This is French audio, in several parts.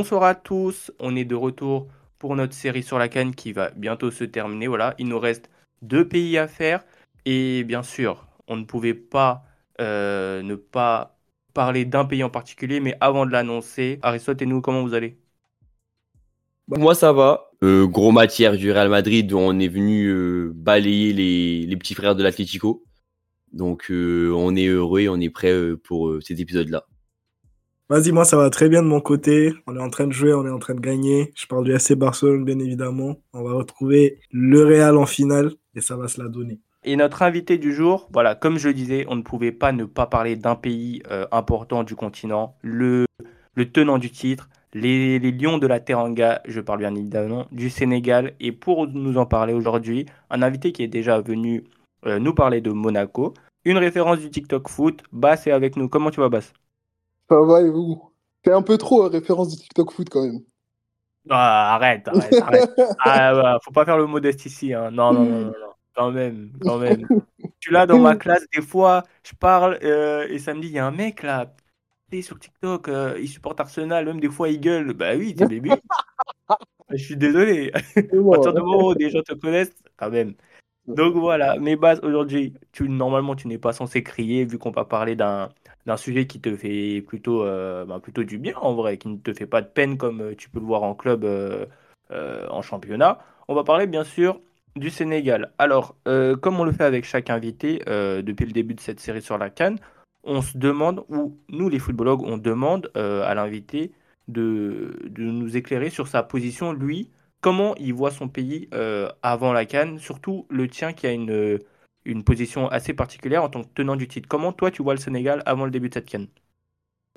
Bonsoir à tous, on est de retour pour notre série sur la canne qui va bientôt se terminer. Voilà, il nous reste deux pays à faire et bien sûr, on ne pouvait pas euh, ne pas parler d'un pays en particulier, mais avant de l'annoncer, Aristote et nous, comment vous allez? Moi, ça va. Euh, gros matière du Real Madrid, on est venu euh, balayer les, les, petits frères de l'Atlético. Donc, on est heureux et on est prêt pour cet épisode-là. Vas-y, moi ça va très bien de mon côté. On est en train de jouer, on est en train de gagner. Je parle du FC Barcelone, bien évidemment. On va retrouver le Real en finale et ça va se la donner. Et notre invité du jour, voilà, comme je le disais, on ne pouvait pas ne pas parler d'un pays euh, important du continent, le, tenant du titre, les, les, Lions de la Teranga, je parle bien évidemment du Sénégal. Et pour nous en parler aujourd'hui, un invité qui est déjà venu euh, nous parler de Monaco, une référence du TikTok foot. Bass est avec nous. Comment tu vas, Bass ça va et vous C'est un peu trop hein, référence du TikTok foot quand même. Ah, arrête, arrête, arrête. ah, faut pas faire le modeste ici. Hein. Non, non, non, non, quand même, quand même. Suis là dans ma classe, des fois, je parle euh, et ça me dit, il y a un mec là, sur TikTok, euh, il supporte Arsenal, même des fois il gueule. Bah oui, t'es bébé. je suis désolé. à partir du moment où des gens te connaissent, quand même. Donc voilà, mes bases aujourd'hui, tu, normalement tu n'es pas censé crier vu qu'on va parler d'un d'un sujet qui te fait plutôt, euh, bah, plutôt du bien en vrai, qui ne te fait pas de peine comme euh, tu peux le voir en club euh, en championnat. On va parler bien sûr du Sénégal. Alors, comme on le fait avec chaque invité depuis le début de cette série sur la Cannes, on se demande, ou nous les footballogues, on demande à l'invité de, de, nous éclairer sur sa position, lui, comment il voit son pays avant la Cannes, surtout le tien qui a une une position assez particulière en tant que tenant du titre. Comment toi tu vois le Sénégal avant le début de cette canne?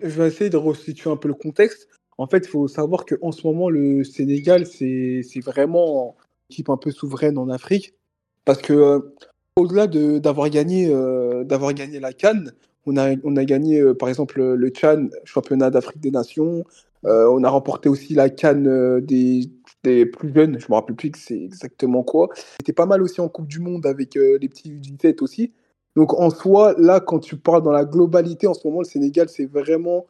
Je vais essayer de restituer un peu le contexte. En fait, il faut savoir qu'en ce moment, le Sénégal, c'est vraiment une équipe un peu souveraine en Afrique. Parce que euh, au-delà d'avoir gagné, euh, gagné la Cannes, on a, on a gagné euh, par exemple le Chan, championnat d'Afrique des Nations. on a remporté aussi la Cannes des, des plus jeunes, je me rappelle plus que c'est exactement quoi. C'était pas mal aussi en Coupe du Monde avec euh, les petits U17 aussi. Donc en soi, là, quand tu parles dans la globalité, en ce moment, le Sénégal, c'est vraiment,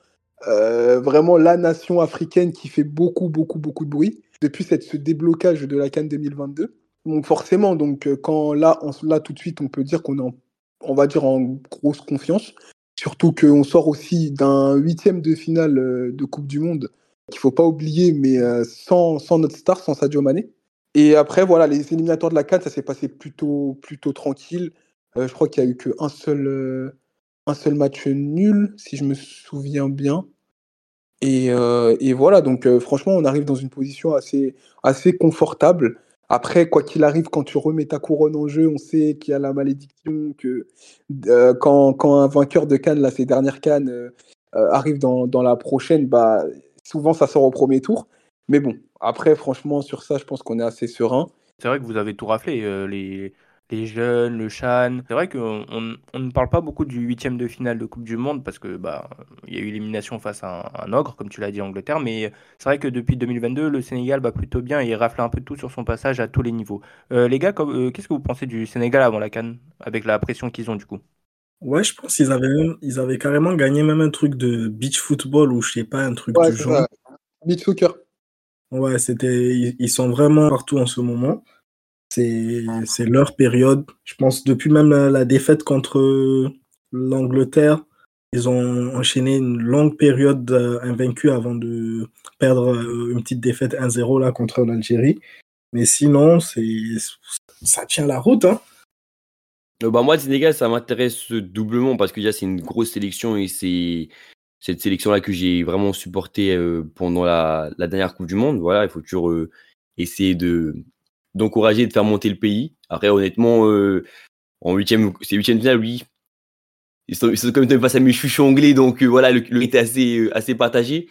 euh, vraiment la nation africaine qui fait beaucoup, beaucoup, beaucoup de bruit depuis cette, ce déblocage de la Cannes 2022. Donc forcément, donc euh, quand là, là tout de suite, on peut dire qu'on est, on va dire, en grosse confiance. Surtout qu'on sort aussi d'un huitième de finale de Coupe du Monde qu'il faut pas oublier, mais euh, sans, sans, notre star, sans Sadio Mané. Et après, voilà, les éliminatoires de la CAN, ça s'est passé plutôt, plutôt tranquille. Euh, je crois qu'il y a eu qu'un seul, euh, un seul match nul, si je me souviens bien. Et, et voilà, donc franchement, on arrive dans une position assez, assez confortable. Après, quoi qu'il arrive, quand tu remets ta couronne en jeu, on sait qu'il y a la malédiction, que quand, quand, un vainqueur de Cannes, là, ces dernières Cannes, arrive dans, dans, la prochaine, bah, souvent ça sort au premier tour. Mais bon, après, franchement, sur ça, je pense qu'on est assez serein. C'est vrai que vous avez tout raflé, euh, les, les jeunes, le Chan. C'est vrai qu'on on, ne parle pas beaucoup du huitième de finale de Coupe du Monde parce que bah il y a eu l'élimination face à un, ogre, comme tu l'as dit, Angleterre. Mais c'est vrai que depuis 2022, le Sénégal va plutôt bien et rafle un peu tout sur son passage à tous les niveaux. Euh, les gars, euh, qu'est-ce que vous pensez du Sénégal avant la Cannes, avec la pression qu'ils ont du coup? Ouais, je pense qu'ils avaient, ils avaient carrément gagné même un truc de beach football ou je sais pas, un truc du genre. Beach soccer. Ouais, c'était, ils, sont vraiment partout en ce moment. C'est, c'est leur période. Je pense depuis même la, défaite contre l'Angleterre, ils ont enchaîné une longue période euh, invaincue avant de perdre euh, une petite défaite 1-0 là contre l'Algérie. Mais sinon, c'est, ça tient la route. Hein. Euh, bah moi, le Sénégal, ça m'intéresse doublement parce que déjà, c'est une grosse sélection et c'est cette sélection-là que j'ai vraiment supportée euh, pendant la, dernière Coupe du Monde. Voilà, il faut toujours euh, essayer de d'encourager, de faire monter le pays. Après, honnêtement, en huitième, c'est huitième finale, oui. Ils sont, sont comme face à mes chouchous anglais, donc voilà, le, le est assez, assez partagé.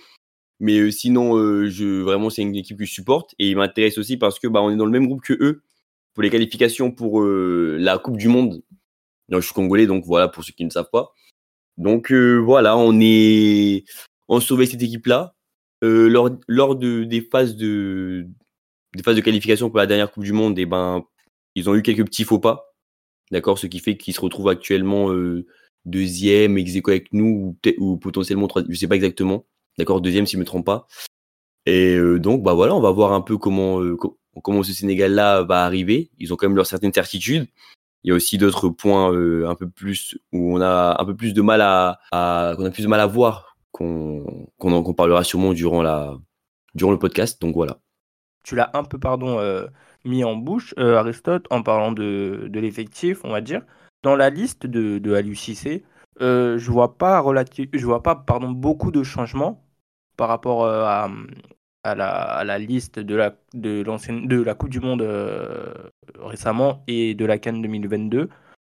Mais sinon, je, vraiment, c'est une équipe que je supporte et il m'intéresse aussi parce que bah, on est dans le même groupe que eux pour les qualifications pour euh, la Coupe du Monde. je suis congolais, donc voilà, pour ceux qui ne savent pas. Donc euh, voilà, on est on sauvé cette équipe-là. Euh, lors, lors de, des phases de des phases de qualification pour la dernière Coupe du Monde, et eh ben ils ont eu quelques petits faux pas, d'accord, ce qui fait qu'ils se retrouvent actuellement deuxième, ex avec nous ou, ou potentiellement troisième, je sais pas exactement, d'accord, deuxième si je me trompe pas. Et donc, bah voilà, on va voir un peu comment, comment ce Sénégal-là va arriver? Ils ont quand même leur certaine certitude. Il y a aussi d'autres points un peu plus où on a un peu plus de mal à, qu'on a plus de mal à voir qu'on qu'on parlera sûrement durant la durant le podcast. Donc voilà. Tu l'as un peu pardon mis en bouche, Aristote, en parlant de, de l'effectif, on va dire. Dans la liste de, de je vois pas relative, je vois pas pardon beaucoup de changements par rapport à, à la, à la liste de la, de, de la Coupe du Monde euh, récemment et de la Cannes 2022.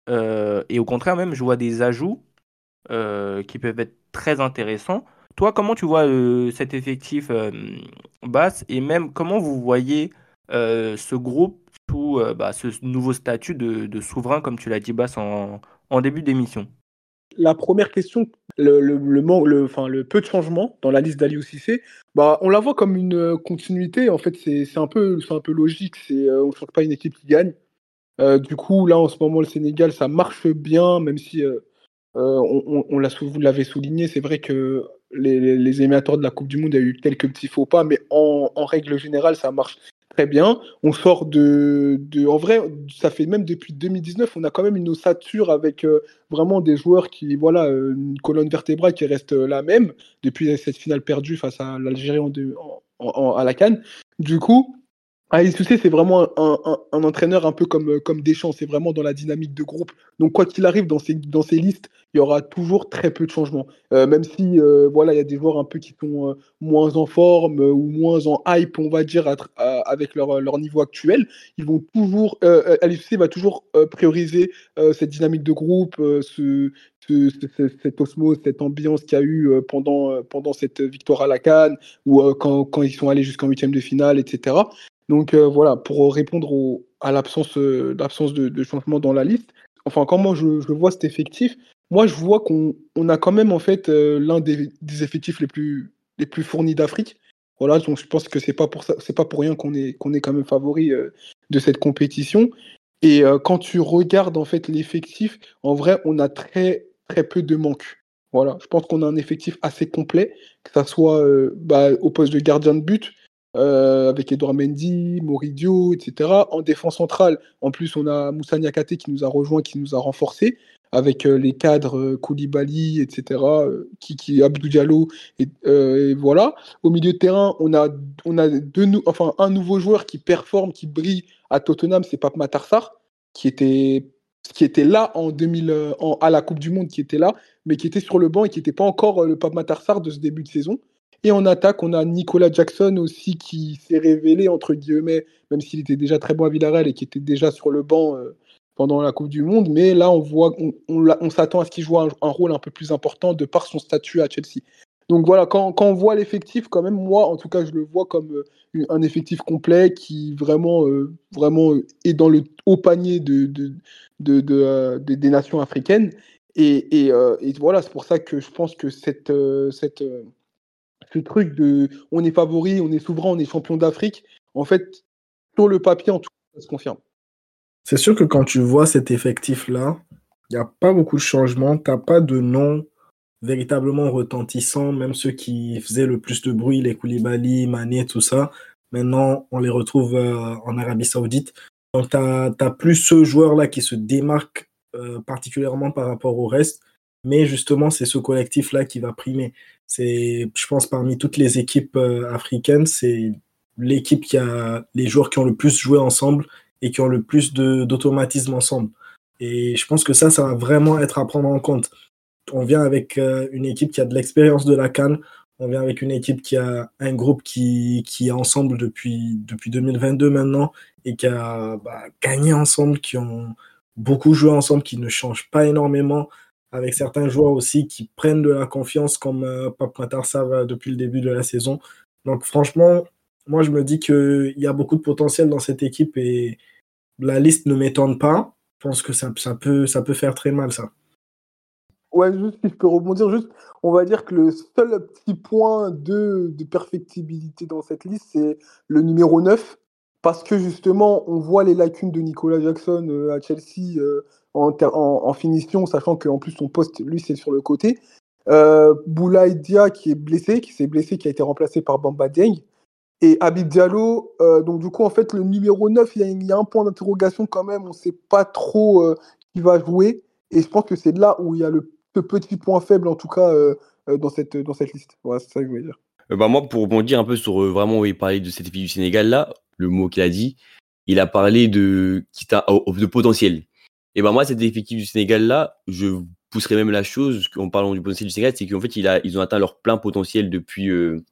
Euh, et au contraire, même, je vois des ajouts euh, qui peuvent être très intéressants. Toi, comment tu vois cet effectif basse? Et même comment vous voyez ce groupe sous bah, ce nouveau statut de, souverain, comme tu l'as dit, basse en début d'émission? La première question, le, peu de changement dans la liste d'Ali Cissé, bah, on la voit comme une euh, continuité. En fait, c'est un peu, logique. Euh, on ne change pas une équipe qui gagne. Euh, du coup, là, en ce moment, le Sénégal, ça marche bien, même si on, vous l'avez souligné. C'est vrai que les, émetteurs de la Coupe du Monde ont eu quelques petits faux pas, mais en règle générale, ça marche très bien. On sort de, de, En vrai, ça fait même depuis 2019, on a quand même une ossature avec euh, vraiment des joueurs qui, voilà, euh, une colonne vertébrale qui reste euh, la même depuis cette finale perdue face à l'Algérie en, à la Cannes. Du coup, ah, c'est vraiment un, entraîneur un peu comme, comme Deschamps, c'est vraiment dans la dynamique de groupe. Donc, quoi qu'il arrive dans ces, dans ces listes, il y aura toujours très peu de changements. Euh, même si euh, voilà, il y a des joueurs un peu qui sont euh, moins en forme ou moins en hype, on va dire, avec leur, leur niveau actuel, ils vont toujours, va toujours prioriser cette dynamique de groupe, ce, cette osmose, cette ambiance qu'il y a eu pendant, pendant cette victoire à la Cannes ou quand, quand, ils sont allés jusqu'en huitième de finale, etc. Donc voilà, pour répondre à l'absence de, de, changement dans la liste, enfin comment je, je vois cet effectif, moi je vois qu'on on a quand même en fait l'un des, effectifs les plus, fournis d'Afrique. Voilà, donc je pense que c'est pas pour pas pour rien qu'on est, qu'on est quand même favori de cette compétition. Et quand tu regardes en fait l'effectif, en vrai, on a très très peu de manques. Voilà, je pense qu'on a un effectif assez complet, que ça soit bah, au poste de gardien de but, euh, avec Edouard Mendy, Moridio, etc. En défense centrale, en plus, on a Moussa Niakate qui nous a rejoint, qui nous a renforcé, avec euh, les cadres euh, Koulibaly, etc., Kiki Abdou Diallo, et, voilà. Au milieu de terrain, on a, on a deux, enfin, un nouveau joueur qui performe, qui brille à Tottenham, c'est Pape Matarsar, qui était qui était là en 2000, à la Coupe du Monde, qui était là, mais qui était sur le banc et qui n'était pas encore le Pape Matarsar de ce début de saison. Et en attaque, on a Nicolas Jackson aussi qui s'est révélé, entre guillemets, même s'il était déjà très bon à Villarreal et qui était déjà sur le banc euh, pendant la Coupe du Monde. Mais là, on, voit, on, s'attend à ce qu'il joue un, rôle un peu plus important de par son statut à Chelsea. Donc voilà, quand, on voit l'effectif, quand même, moi, en tout cas, je le vois comme euh, un effectif complet qui vraiment, euh, vraiment est dans le haut panier de, de, de, des nations africaines. Et, voilà, c'est pour ça que je pense que cette, ce truc de on est favori, on est souverain, on est champion d'Afrique, en fait, sur le papier, en tout cas, ça se confirme. C'est sûr que quand tu vois cet effectif-là, il n'y a pas beaucoup de changements, tu pas de nom véritablement retentissant, même ceux qui faisaient le plus de bruit, les Koulibaly, Mané, tout ça. Maintenant, on les retrouve euh, en Arabie Saoudite. Donc, tu n'as plus ce joueur-là qui se démarque euh, particulièrement par rapport au reste. Mais justement, c'est ce collectif-là qui va primer. C'est, je pense, parmi toutes les équipes euh, africaines, c'est l'équipe qui a les joueurs qui ont le plus joué ensemble et qui ont le plus d'automatisme ensemble. Et je pense que ça, ça va vraiment être à prendre en compte. On vient avec euh, une équipe qui a de l'expérience de la Cannes. On vient avec une équipe qui a un groupe qui, qui est ensemble depuis, depuis 2022 maintenant et qui a bah, gagné ensemble, qui ont beaucoup joué ensemble, qui ne changent pas énormément avec certains joueurs aussi qui prennent de la confiance comme euh, Pape Matar depuis le début de la saison. Donc franchement, moi je me dis qu'il y a beaucoup de potentiel dans cette équipe et la liste ne m'étonne pas. Je pense que ça, peut, faire très mal ça. Ouais, juste si je peux rebondir, juste, on va dire que le seul petit point de, de perfectibilité dans cette liste, c'est le numéro 9, parce que justement, on voit les lacunes de Nicolas Jackson euh, à Chelsea en, finition, sachant qu'en plus son poste, lui, c'est sur le côté. Euh, Boulaïdia qui est blessé, qui s'est blessé, qui a été remplacé par Bamba Dieng. Et Habib Diallo, euh, donc du coup, en fait, le numéro 9, il y a, un point d'interrogation quand même. On ne sait pas trop euh, qui va jouer. Et je pense que c'est là où il y a le, petit point faible, en tout cas, euh, dans, cette, dans cette liste. Voilà, c'est ça que je voulais dire. Bah, moi, pour rebondir un peu sur vraiment où il parlait de cette fille du Sénégal là, le mot qu'il a dit, il a parlé de, de potentiel. Et ben moi, cet effectif du Sénégal là, je pousserais même la chose en parlant du potentiel du Sénégal, c'est qu'en fait, ils ont atteint leur plein potentiel depuis, euh,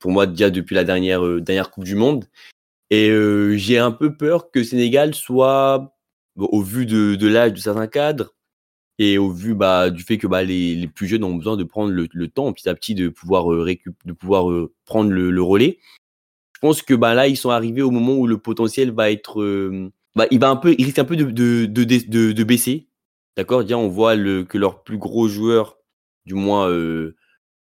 pour moi, déjà depuis la dernière, euh, Coupe du Monde. Et euh, j'ai un peu peur que Sénégal soit, au vu de, l'âge de certains cadres, et au vu bah, du fait que bah, les, plus jeunes ont besoin de prendre le, temps petit à petit de pouvoir, prendre le, relais, je pense que bah, là, ils sont arrivés au moment où le potentiel va être. Bah, il, va un peu, il risque un peu de, de, de, baisser. D'accord? Déjà, on voit que leurs plus gros joueurs, du moins euh,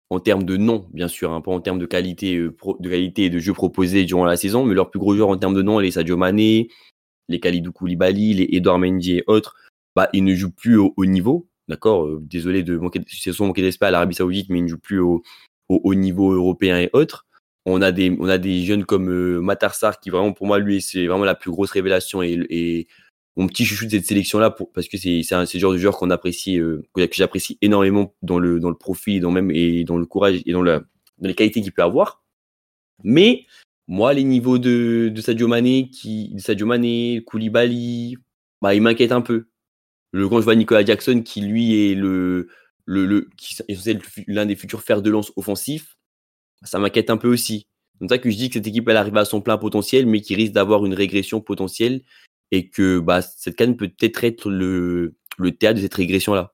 en termes de nom, bien sûr, hein, pas en termes de qualité, euh, de qualité et de jeu proposé durant la saison, mais leurs plus gros joueurs en termes de nom, les Sadio Mané, les Kalidou Koulibaly, les Edouard Mendy et autres, bah, ils ne jouent plus au, au niveau. D'accord? Euh, Désolé de manquer, de- c'est son manquer d'esprit à l'Arabie Saoudite, mais ils ne jouent plus au, au, au niveau européen et autres. On a des, jeunes comme euh, Matar Sarr qui vraiment pour moi lui c'est vraiment la plus grosse révélation et, mon petit chouchou de cette sélection là parce que c'est c'est genre de joueur qu'on apprécie euh, que j'apprécie énormément dans le dans le profil dans et dans le courage et dans la dans les qualités qu'il peut avoir. Mais moi les niveaux de Sadio Mané qui Mané, Koulibaly, bah ils m'inquiètent un peu. Le quand je vois Nicolas Jackson qui lui est qui est l'un des futurs fers de lance offensifs, ça m'inquiète un peu aussi. C'est pour ça que je dis que cette équipe elle arrive à son plein potentiel, mais qui risque d'avoir une régression potentielle et que bah, cette canne peut peut-être être le, le théâtre de cette régression là.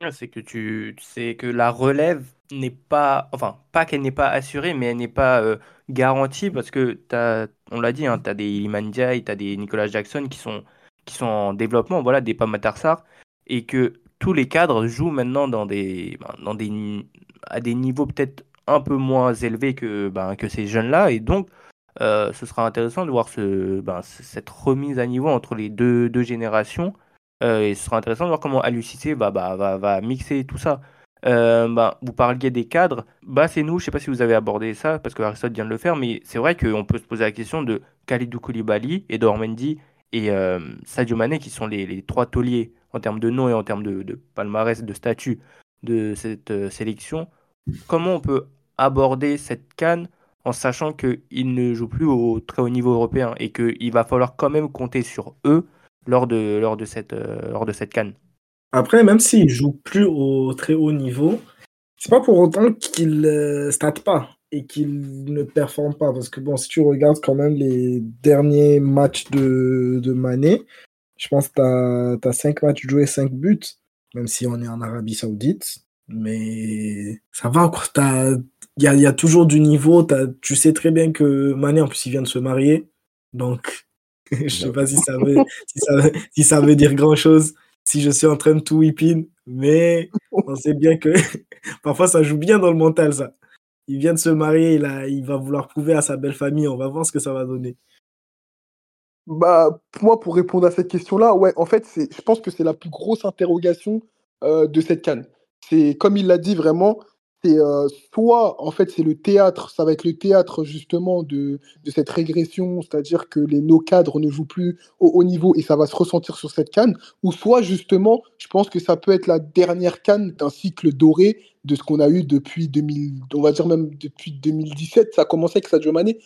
Ah, C'est que tu, c'est que la relève n'est pas, enfin, pas qu'elle n'est pas assurée, mais elle n'est pas euh, garantie parce que t'as, on l'a dit, hein, tu as des Iliman Ndiaye, tu as des Nicolas Jackson qui sont, qui sont en développement, voilà, des Pape Matar Sarr, et que tous les cadres jouent maintenant ben, à des niveaux peut-être un peu moins élevés que, ben, ces jeunes-là, et donc euh, ce sera intéressant de voir ben, cette remise à niveau entre les deux, générations. Euh, et ce sera intéressant de voir comment Aliou Cissé va, mixer tout ça. Euh, bah, vous parliez des cadres. Bah, c'est nous, je sais pas si vous avez abordé ça, parce que Aristote vient de le faire, mais c'est vrai qu'on peut se poser la question de Khalidou Koulibaly, Edouard Mendy et Sadio Mané, qui sont les, les trois tauliers en termes de nom et en termes de, de palmarès, de statut de cette euh, sélection. Comment on peut aborder cette canne en sachant qu'ils ne jouent plus au très haut niveau européen et qu'il va falloir quand même compter sur eux lors de, lors de cette, euh, lors de cette canne? Après, même s'ils jouent plus au très haut niveau, c'est pas pour autant qu'ils ne statent pas et qu'ils ne performent pas. Parce que bon, si tu regardes quand même les derniers matchs de, de Mané, je pense que tu as, 5 matchs joués, 5 buts, même si on est en Arabie Saoudite. Mais ça va. T'as- Il y a, y a toujours du niveau. t'as- Tu sais très bien que Mané, en plus, il vient de se marier. Donc, je sais pas si ça veut, si ça si ça veut dire grand-chose si je suis en train de tout whipping, mais on sait bien que parfois ça joue bien dans le mental, ça. Il vient de se marier, il, a, il va vouloir prouver à sa belle famille, on va voir ce que ça va donner. Bah, moi, pour répondre à cette question-là, ouais, en fait, je pense que c'est la plus grosse interrogation euh, de cette canne. C'est, comme il l'a dit vraiment, c'est euh, soit, en fait, c'est le théâtre, ça va être le théâtre justement de, de cette régression, c'est-à-dire que les, nos cadres ne jouent plus au haut niveau et ça va se ressentir sur cette canne, ou soit justement, je pense que ça peut être la dernière canne d'un cycle doré de ce qu'on a eu depuis 2000, on va dire même depuis 2017, ça a commencé avec Sadio Mané,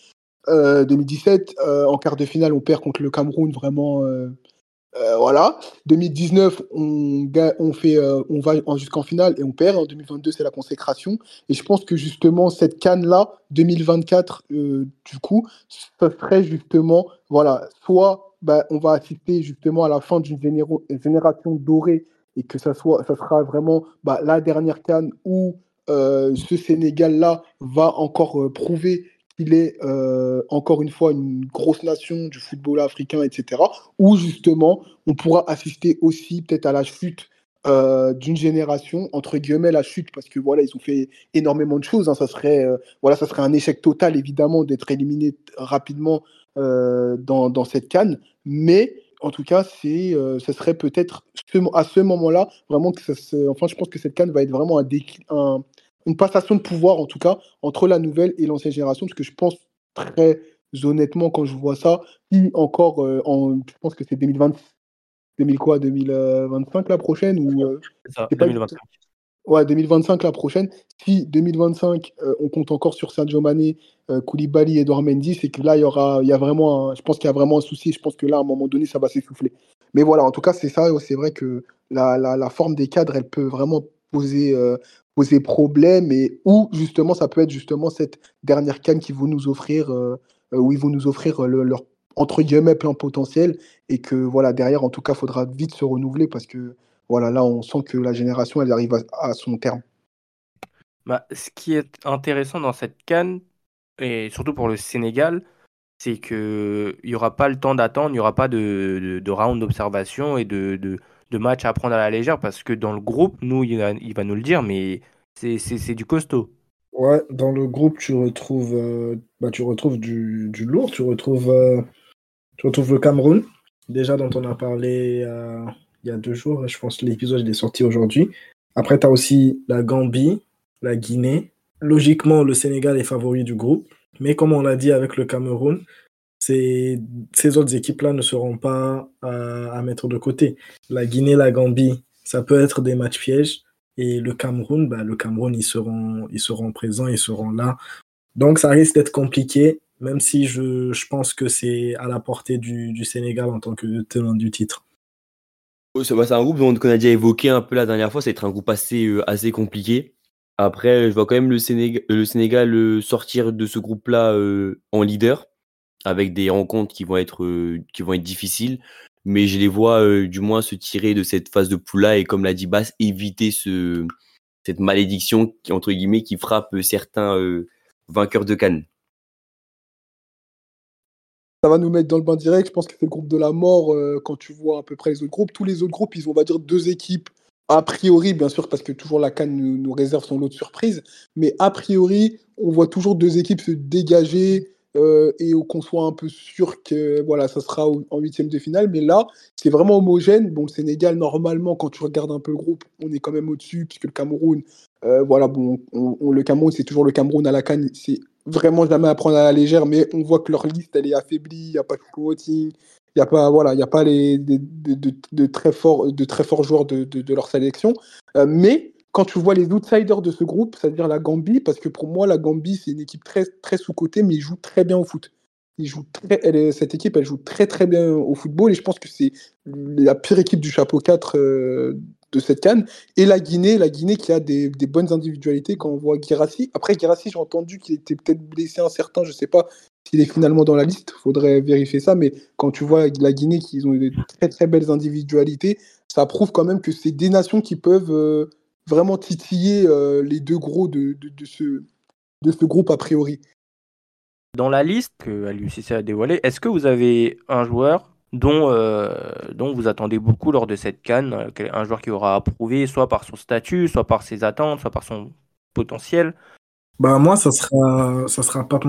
euh, 2017, euh, en quart de finale, on perd contre le Cameroun, vraiment. euh, euh, voilà. 2019, on, on, fait, euh, on va en- jusqu'en finale et on perd. En 2022, c'est la consécration. Et je pense que justement, cette canne-là, 2024, euh, du coup, ça serait justement, voilà, soit bah, on va assister justement à la fin d'une génération dorée et que ça, soit, ça sera vraiment bah, la dernière canne où euh, ce Sénégal-là va encore euh, prouver qu'il est euh, encore une fois une grosse nation du football africain, etc. Ou justement, on pourra assister aussi peut-être à la chute euh, d'une génération, entre guillemets la chute, parce que voilà, ils ont fait énormément de choses. hein. Ça serait, euh, voilà, ça serait un échec total évidemment d'être éliminé rapidement dans, cette canne, mais en tout cas, c'est, ça serait peut-être à ce moment-là vraiment que ça enfin, je pense que cette canne va être vraiment un un, une passation de pouvoir, en tout cas, entre la nouvelle et l'ancienne génération, parce que je pense très honnêtement, quand je vois ça, si encore, euh, en, je pense que c'est 2020, 2000 quoi, 2025 la prochaine ou euh, Ça, c'est pas- 2025. Ouais, 2025 la prochaine. Si 2025, euh, on compte encore sur Sadio Mané, euh, Koulibaly, Edouard Mendy, c'est que là, il y aura, il y a vraiment, un- je pense qu'il y a vraiment un souci. Je pense que là, à un moment donné, ça va s'essouffler. Mais voilà, en tout cas, c'est ça. C'est vrai que la, la, la forme des cadres, elle peut vraiment poser, euh, poser problème et où justement, ça peut être justement cette dernière canne qui vont nous offrir, euh, euh, où ils vont nous offrir euh, le- leur entre guillemets plein potentiel et que voilà derrière, en tout cas, faudra vite se renouveler parce que voilà, là, on sent que la génération, elle arrive à, son terme. Bah, ce qui est intéressant dans cette canne, et surtout pour le Sénégal, c'est qu'il n'y aura pas le temps d'attendre, il n'y aura pas de, de, round d'observation et de, de match à prendre à la légère, parce que dans le groupe, nous, il va, nous le dire, mais c'est- du costaud. Ouais, dans le groupe, tu retrouves, euh, bah, du, lourd, tu retrouves, euh, tu retrouves le Cameroun, déjà dont on a parlé euh, il y a deux jours, je pense que l'épisode est sorti aujourd'hui. Après, tu as aussi la Gambie, la Guinée. Logiquement, le Sénégal est favori du groupe, mais comme on l'a dit avec le Cameroun, ces, autres équipes-là ne seront pas à, à mettre de côté. La Guinée, la Gambie, ça peut être des matchs pièges. Et le Cameroun, bah, le Cameroun, ils seront, ils seront présents, ils seront là. Donc ça risque d'être compliqué, même si je, je pense que c'est à la portée du, du Sénégal en tant que tenant du titre. C'est bah, c'est un groupe qu'on a déjà évoqué un peu la dernière fois, être un groupe assez, euh, assez compliqué. Après, je vois quand même le Sénégal, le Sénégal euh, sortir de ce groupe-là euh, en leader, avec des rencontres qui vont être, euh, qui vont être difficiles, mais je les vois euh, du moins se tirer de cette phase de poule-là et comme l'a dit Bass, éviter ce, cette malédiction qui, entre guillemets, qui frappe euh, certains vainqueurs de Cannes. Ça va nous mettre dans le bain direct. Je pense que c'est le groupe de la mort quand tu vois à peu près les autres groupes. Tous les autres groupes, ils ont, on va dire, deux équipes. A priori, bien sûr, parce que toujours la Cannes nous, nous réserve son lot de surprises. Mais a priori, on voit toujours deux équipes se dégager euh, et qu'on soit un peu sûr que voilà, ça sera en huitième de finale. Mais là, c'est vraiment homogène. Bon, le Sénégal, normalement, quand tu regardes un peu le groupe, on est quand même au-dessus, puisque le Cameroun, euh, voilà, bon, on- on- le Cameroun, c'est toujours le Cameroun à la Cannes. C'est vraiment jamais à prendre à la légère, mais on voit que leur liste, elle est affaiblie. Il n'y a pas de voting. Il n'y a pas, voilà, il y a pas les, de, très forts, de très forts joueurs de leur sélection. Euh, mais quand tu vois les outsiders de ce groupe, c'est-à-dire la Gambie, parce que pour moi, la Gambie, c'est une équipe très, très sous-cotée, mais ils jouent très bien au foot. Ils jouent très, cette équipe, elle joue très très bien au football, et je pense que c'est la pire équipe du chapeau 4 euh, de cette canne. Et la Guinée, la Guinée qui a des, bonnes individualités quand on voit Girassi. Après, Girassi, j'ai entendu qu'il était peut-être blessé un certain, je sais pas s'il est finalement dans la liste, faudrait vérifier ça, mais quand tu vois la Guinée qui ont des très très belles individualités, ça prouve quand même que c'est des nations qui peuvent euh, vraiment titiller euh, les deux gros de, de, de ce, de ce groupe a priori. Dans la liste que l'UCC a dévoilée, est-ce que vous avez un joueur dont, euh, dont vous attendez beaucoup lors de cette canne, euh, un joueur qui aura approuvé soit par son statut, soit par ses attentes, soit par son potentiel? Bah, moi, ça sera, ça sera Pape.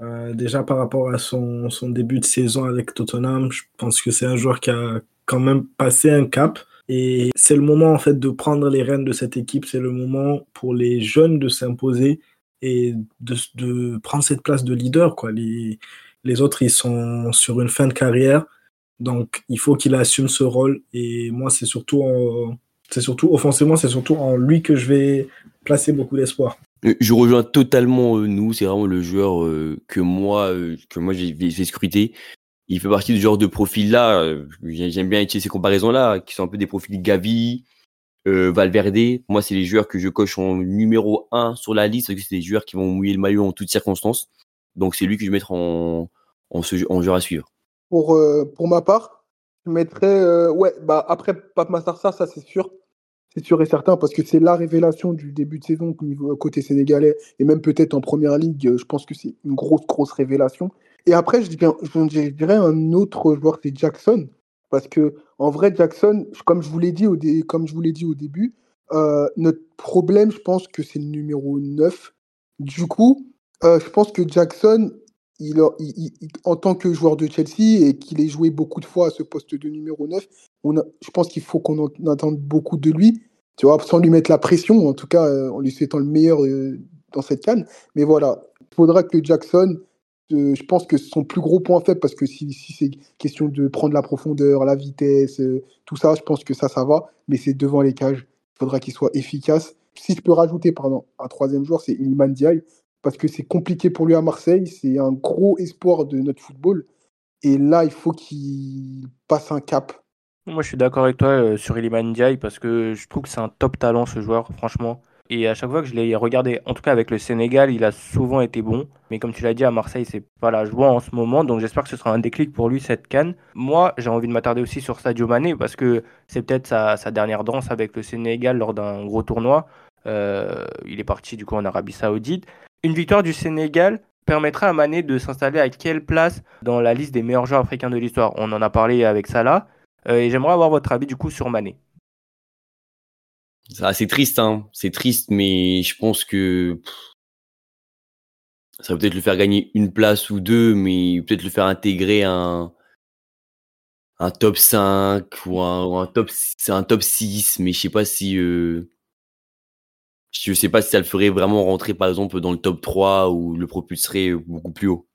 Euh, déjà par rapport à son, son début de saison avec Tottenham, je pense que c'est un joueur qui a quand même passé un cap. Et c'est le moment en fait de prendre les rênes de cette équipe. C'est le moment pour les jeunes de s'imposer et de, prendre cette place de leader. Les, autres, ils sont sur une fin de carrière. Donc, il faut qu'il assume ce rôle. Et moi, c'est surtout, en- c'est surtout offensivement, c'est surtout en lui que je vais placer beaucoup d'espoir. Euh, Je rejoins totalement euh, nous, c'est vraiment le joueur euh, que moi que moi j'ai scruté. Il fait partie du genre de profil là. J'aime bien utiliser ces comparaisons là, qui sont un peu des profils Gavi, euh, Valverde. Moi, c'est les joueurs que je coche en numéro 1 sur la liste, que c'est des joueurs qui vont mouiller le maillot en toutes circonstances. Donc c'est lui que je mettre en en, joueur à suivre. Pour, euh, ma part, je mettrais. euh, ouais, bah après Pape Matar Sarr, ça c'est sûr. C'est sûr et certain, parce que c'est la révélation du début de saison côté sénégalais, et même peut-être en première ligue. euh, Je pense que c'est une grosse, grosse révélation. Et après, je dirais, un autre joueur, c'est Jackson. Parce que en vrai, Jackson, comme je vous l'ai dit au, début, euh, notre problème, je pense que c'est le numéro 9. Du coup, euh, je pense que Jackson, en tant que joueur de Chelsea et qu'il ait joué beaucoup de fois à ce poste de numéro 9, on a, je pense qu'il faut qu'on en attende beaucoup de lui. Tu vois, sans lui mettre la pression, en tout cas, en lui souhaitant le meilleur dans cette canne. Mais voilà, il faudra que Jackson, je pense que son plus gros point faible, parce que si, c'est question de prendre la profondeur, la vitesse, tout ça, je pense que ça, ça va. Mais c'est devant les cages. Il faudra qu'il soit efficace. Si je peux rajouter, pardon, un troisième joueur, c'est Iliman Diaye, parce que c'est compliqué pour lui à Marseille. C'est un gros espoir de notre football. Et là, il faut qu'il passe un cap. Moi, je suis d'accord avec toi euh, sur Iliman Diaye, parce que je trouve que c'est un top talent, ce joueur, franchement. Et à chaque fois que je l'ai regardé, en tout cas avec le Sénégal, il a souvent été bon. Mais comme tu l'as dit, à Marseille, c'est pas la joie en ce moment. Donc j'espère que ce sera un déclic pour lui, cette canne. Moi, j'ai envie de m'attarder aussi sur Sadio Mané parce que c'est peut-être sa, dernière danse avec le Sénégal lors d'un gros tournoi. Euh, il est parti du coup en Arabie Saoudite. Une victoire du Sénégal permettra à Mané de s'installer à quelle place dans la liste des meilleurs joueurs africains de l'histoire? On en a parlé avec Salah. Euh, et j'aimerais avoir votre avis du coup sur Mané. C'est triste, hein. C'est triste, mais je pense que ça va peut-être le faire gagner une place ou deux, mais peut-être le faire intégrer un, un top 5 ou un, top, c'est un top 6, mais je sais pas si, euh, je sais pas si ça le ferait vraiment rentrer, par exemple, dans le top 3 ou le propulserait beaucoup plus haut.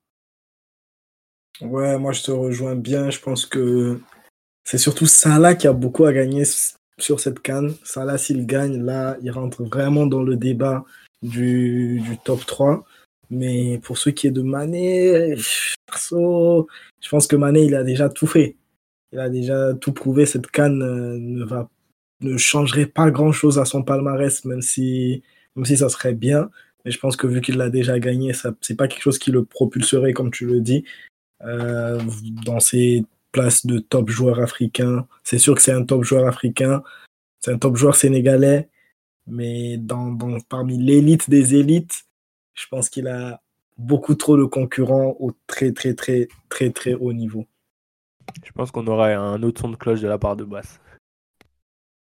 Ouais, moi je te rejoins bien. Je pense que c'est surtout Salah qui a beaucoup à gagner sur cette canne. Salah, s'il gagne, là, il rentre vraiment dans le débat du, top 3. Mais pour ce qui est de Mané, perso, je pense que Mané, il a déjà tout fait. Il a déjà tout prouvé. Cette canne euh, ne, va, ne changerait pas grand-chose à son palmarès, même si, même si ça serait bien. Mais je pense que vu qu'il l'a déjà gagné, ce n'est pas quelque chose qui le propulserait, comme tu le dis, euh, dans ses place de top joueur africain. C'est sûr que c'est un top joueur africain, c'est un top joueur sénégalais, mais dans, parmi l'élite des élites, je pense qu'il a beaucoup trop de concurrents au très très très très très haut niveau. Je pense qu'on aura un autre son de cloche de la part de Basse.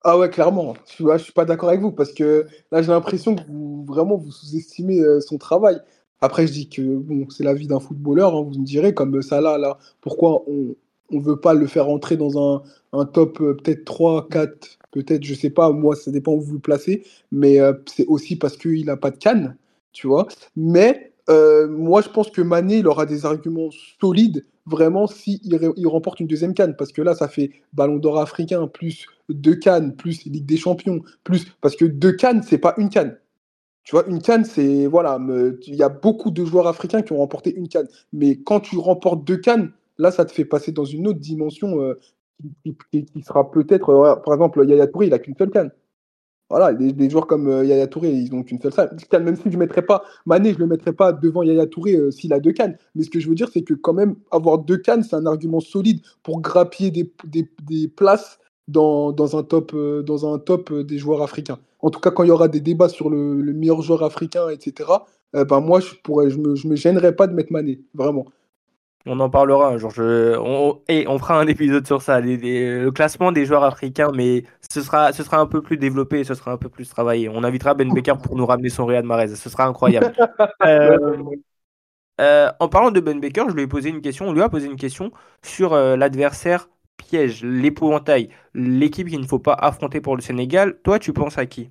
Ah ouais, clairement. Je ne suis pas d'accord avec vous parce que là, j'ai l'impression que vous vraiment vous sous-estimez euh, son travail. Après, je dis que bon, c'est la vie d'un footballeur, hein, vous me direz, comme ça là, là, pourquoi on, on veut pas le faire entrer dans un, top euh, peut-être 3, 4, peut-être, je sais pas, moi, ça dépend où vous le placez, mais euh, c'est aussi parce qu'il n'a pas de canne, tu vois. Mais euh, moi, je pense que Mané, il aura des arguments solides, vraiment, s'il il remporte une deuxième canne, parce que là, ça fait Ballon d'Or africain, plus deux cannes, plus Ligue des Champions, plus. Parce que deux cannes, c'est pas une canne. Tu vois, une canne, c'est. Voilà, il y a beaucoup de joueurs africains qui ont remporté une canne. Mais quand tu remportes deux cannes, Là, ça te fait passer dans une autre dimension euh, qui, sera peut-être, euh, par exemple, Yaya Touré, il n'a qu'une seule canne. Voilà, des, joueurs comme euh, Yaya Touré, ils n'ont qu'une seule canne. Même si je ne mettrais pas Mané, je ne le mettrais pas devant Yaya Touré s'il a deux cannes. Mais ce que je veux dire, c'est que quand même, avoir deux cannes, c'est un argument solide pour grappiller des, places dans, un top, dans un top des joueurs africains. En tout cas, quand il y aura des débats sur le, meilleur joueur africain, etc., ben moi, je ne je me, je me gênerais pas de mettre Mané, vraiment. On en parlera un jour. On... Et on fera un épisode sur ça, le classement des joueurs africains, mais ce sera, ce sera un peu plus développé, ce sera un peu plus travaillé. On invitera Ben Becker pour nous ramener son Real Marais, ce sera incroyable. Euh, euh, en parlant de Ben Becker, je lui ai posé une question, on lui a posé une question sur euh, l'adversaire piège, l'épouvantail, l'équipe qu'il ne faut pas affronter pour le Sénégal. Toi, tu penses à qui?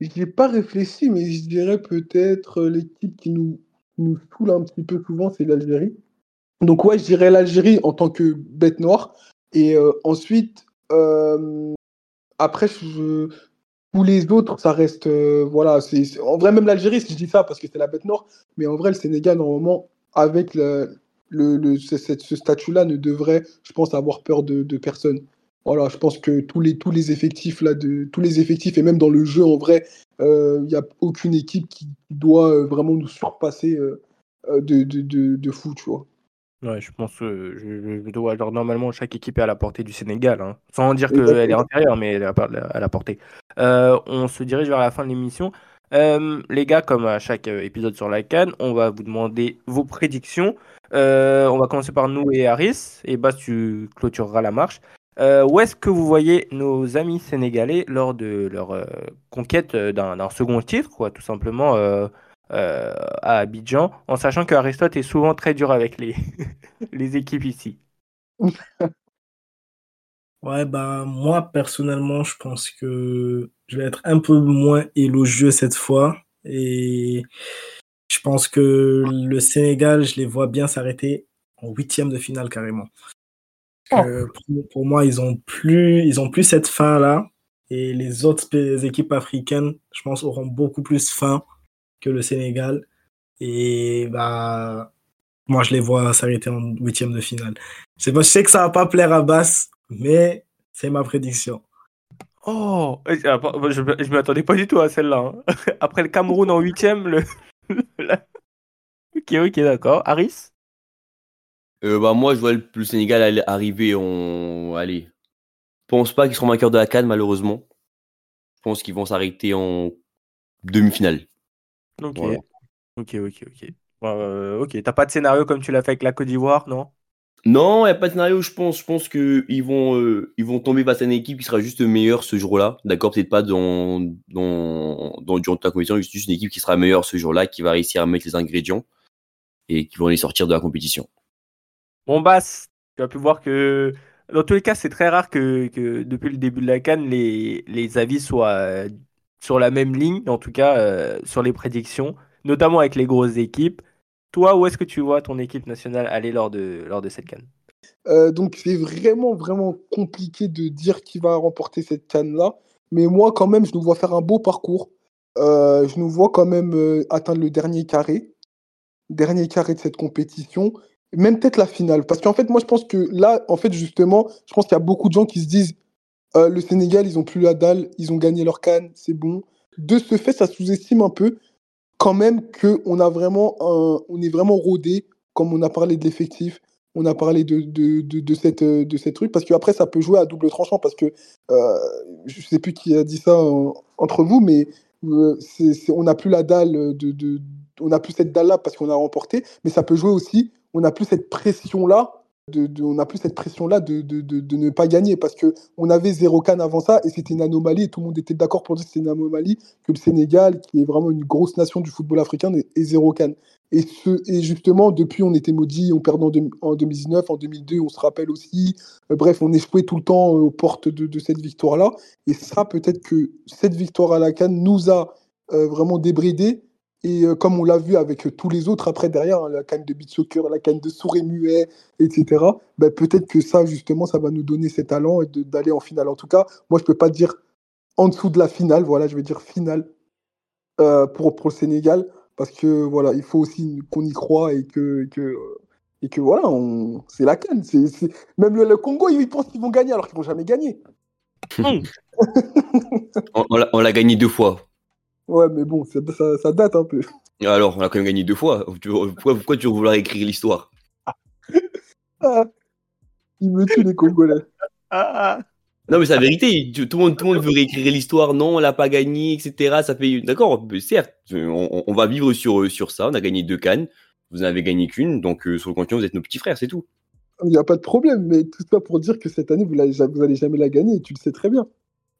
Je n'ai pas réfléchi, mais je dirais peut-être l'équipe qui nous, nous saoule un petit peu souvent, c'est l'Algérie. Donc ouais, je dirais l'Algérie en tant que bête noire. Et euh, ensuite, euh, après, tous les autres, ça reste... Euh, voilà, en vrai, même l'Algérie, si je dis ça, parce que c'est la bête noire, mais en vrai, le Sénégal, normalement, avec ce, statut-là, ne devrait, je pense, avoir peur de, de, personne. Voilà, je pense que tous les, tous les effectifs là, de tous les effectifs et même dans le jeu en vrai, il n'y a aucune équipe qui doit vraiment nous surpasser de, de, de, de fou, tu vois. Ouais, je pense que je, dois. Alors, normalement, chaque équipe est à la portée du Sénégal. Hein. Sans dire qu'elle est intérieure, mais elle est à la portée. Euh, on se dirige vers la fin de l'émission. Euh, les gars, comme à chaque euh, épisode sur la Cannes, on va vous demander vos prédictions. on va commencer par nous et Harris. Et Bas, tu clôtureras la marche. où est-ce que vous voyez nos amis sénégalais lors de leur conquête d'un second titre, quoi, tout simplement euh, à Abidjan, en sachant que Aristote est souvent très dur avec les, les équipes ici. Ouais, bah, moi, personnellement, je pense que je vais être un peu moins élogieux cette fois. Et je pense que le Sénégal, je les vois bien s'arrêter en huitième de finale carrément. Oh. Pour, pour moi, ils ont plus, ils ont plus cette fin là. Et les autres équipes africaines, je pense, auront beaucoup plus faim que le Sénégal. Et bah, moi, je les vois s'arrêter en huitième de finale. Je sais, que ça va pas plaire à Bass, mais c'est ma prédiction. Oh, ah, bah, je ne m'attendais pas du tout à celle-là. hein. Après le Cameroun en huitième, le... Ok, ok, d'accord. Harris Euh, bah, moi, je vois le, Sénégal arriver en. Allez. Je pense pas qu'ils seront vainqueurs de la Cannes, malheureusement. Je pense qu'ils vont s'arrêter en demi-finale. Ok, Voilà. ok, ok, ok. Euh, ok, t'as pas de scénario comme tu l'as fait avec la Côte d'Ivoire, non? Non, il n'y a pas de scénario, je pense. Je pense qu'ils vont, euh, ils vont tomber face à une équipe qui sera juste meilleure ce jour-là. D'accord, peut-être pas dans, dans, dans, durant toute la compétition, juste une équipe qui sera meilleure ce jour-là, qui va réussir à mettre les ingrédients et qui vont les sortir de la compétition. Bon, Bass, tu as pu voir que dans tous les cas, c'est très rare que, que depuis le début de la Cannes, les, les avis soient sur la même ligne, en tout cas euh, sur les prédictions, notamment avec les grosses équipes. Toi, où est-ce que tu vois ton équipe nationale aller lors de, cette Cannes Euh, donc c'est vraiment, vraiment compliqué de dire qui va remporter cette canne-là. Mais moi, quand même, je nous vois faire un beau parcours. Euh, je nous vois quand même atteindre le dernier carré. Dernier carré de cette compétition. Même peut-être la finale. Parce qu'en fait, moi, je pense que là, en fait, justement, je pense qu'il y a beaucoup de gens qui se disent euh, le Sénégal, ils ont plus la dalle, ils ont gagné leur canne, c'est bon. De ce fait, ça sous-estime un peu quand même qu'on on est vraiment rodé, comme on a parlé de l'effectif, on a parlé de, de, de, cette, de cette truc, parce qu'après, ça peut jouer à double tranchant, parce que euh, je sais plus qui a dit ça entre vous, mais euh, on n'a plus la dalle, de, on n'a plus cette dalle-là parce qu'on a remporté, mais ça peut jouer aussi, on n'a plus cette pression-là. On n'a plus cette pression-là de, de, ne pas gagner parce que on avait zéro canne avant ça et c'était une anomalie et tout le monde était d'accord pour dire que c'était une anomalie que le Sénégal, qui est vraiment une grosse nation du football africain, est, zéro canne. Et, ce, et justement, depuis, on était maudits, on perdait en, en 2019, en 2002, on se rappelle aussi. Euh, bref, on échouait tout le temps euh, aux portes de, de cette victoire-là. Et ça, peut-être que cette victoire à la Cannes nous a euh, vraiment débridés. Et euh, comme on l'a vu avec euh, tous les autres après derrière, hein, la canne de beat soccer, la canne de sourd et muet, etc., ben, peut-être que ça, justement, ça va nous donner ces talents et d'aller en finale. En tout cas, moi, je peux pas dire en dessous de la finale, voilà, je vais dire finale euh, pour, pour le Sénégal, parce que voilà, il faut aussi qu'on y croit et que, que, et que voilà, c'est la canne. C'est- Même le, Congo, ils pensent qu'ils vont gagner alors qu'ils vont jamais gagner. On l'a gagné deux fois. Ouais, mais bon, ça, ça, ça date un peu. Alors, on l'a quand même gagné deux fois. Pourquoi, pourquoi tu veux vouloir écrire l'histoire? Ah, ils me tuent les Congolais. Ah, Non, mais c'est la vérité. Tout le monde, tout le monde veut réécrire l'histoire. Non, on l'a pas gagné, etc. Ça fait. D'accord, certes, on, on- on va vivre sur, sur ça. On a gagné deux cannes. Vous n'avez gagné qu'une. Donc, euh, sur le continent, vous êtes nos petits frères, c'est tout. Il n'y a pas de problème, mais tout ça pour dire que cette année, vous n'allez jamais la gagner, et tu le sais très bien.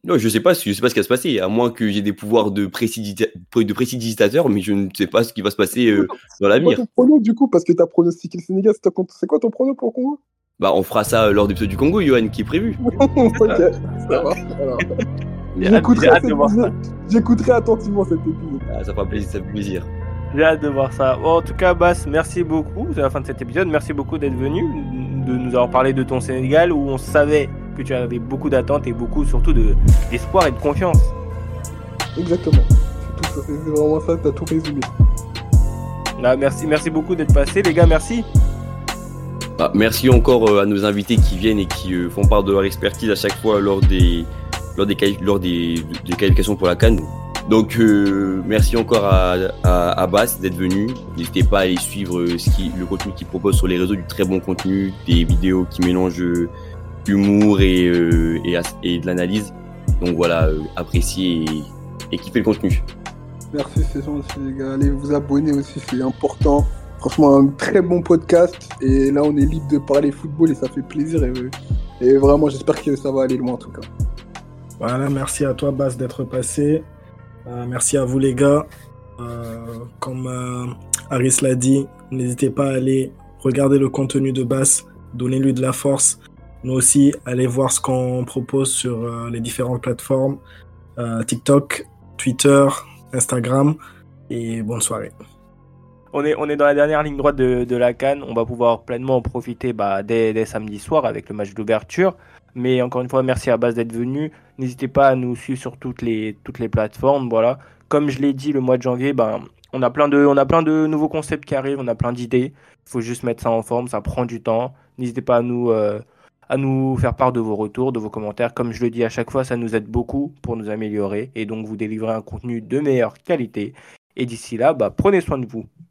Non, je sais pas, je sais pas ce qui va se passer, à moins que j'ai des pouvoirs de, précipita- de précipitateur, mais je ne sais pas ce qui va se passer euh, dans C'est quoi l'avenir. ton prono du coup Parce que tu as pronostiqué le Sénégal, c'est quoi ton prono pour le Congo? Bah, on fera ça euh, lors de l'épisode du Congo, Johan, qui est prévu. Ok, ça va. J'écouterai attentivement cet épisode. Ah, ça fera plaisir, ça fait plaisir. J'ai hâte de voir ça. Bon, en tout cas, Bass, merci beaucoup. C'est la fin de cet épisode. Merci beaucoup d'être venu, de nous avoir parlé de ton Sénégal où on savait que tu avais beaucoup d'attentes et beaucoup surtout de- d'espoir et de confiance. Exactement. C'est vraiment ça, t'as tout résumé. Là, merci, merci beaucoup d'être passé, les gars. Merci. Bah, merci encore euh, à nos invités qui viennent et qui euh, font part de leur expertise à chaque fois lors des, lors des, lors des, des qualifications pour la Cannes. Donc, euh, merci encore à, à, à Bass d'être venu. N'hésitez pas à aller suivre ce qui, le contenu qu'il propose sur les réseaux, du très bon contenu, des vidéos qui mélangent euh, humour et, euh, et, de l'analyse. Donc voilà, euh, appréciez et, et kiffez le contenu. Merci, c'est gentil, les gars. Allez vous abonner aussi, c'est important. Franchement, un très bon podcast. Et là, on est libre de parler football et ça fait plaisir. Et, et vraiment, j'espère que ça va aller loin en tout cas. Voilà, merci à toi, Bas, d'être passé. Euh, merci à vous, les gars. Euh, comme euh, Harris l'a dit, n'hésitez pas à aller regarder le contenu de Bass, donnez-lui de la force. Nous aussi, allez voir ce qu'on propose sur euh, les différentes plateformes. euh, TikTok, Twitter, Instagram. Et bonne soirée. On est, on est dans la dernière ligne droite de, de la Cannes. On va pouvoir pleinement en profiter bah, dès, dès samedi soir avec le match d'ouverture. Mais encore une fois, merci à Base d'être venu. N'hésitez pas à nous suivre sur toutes les, toutes les plateformes. Voilà. Comme je l'ai dit, le mois de janvier, ben, on, a plein de, on a plein de nouveaux concepts qui arrivent, on a plein d'idées. Il faut juste mettre ça en forme, ça prend du temps. N'hésitez pas à nous, euh, à nous faire part de vos retours, de vos commentaires. Comme je le dis à chaque fois, ça nous aide beaucoup pour nous améliorer et donc vous délivrer un contenu de meilleure qualité. Et d'ici là, bah, prenez soin de vous.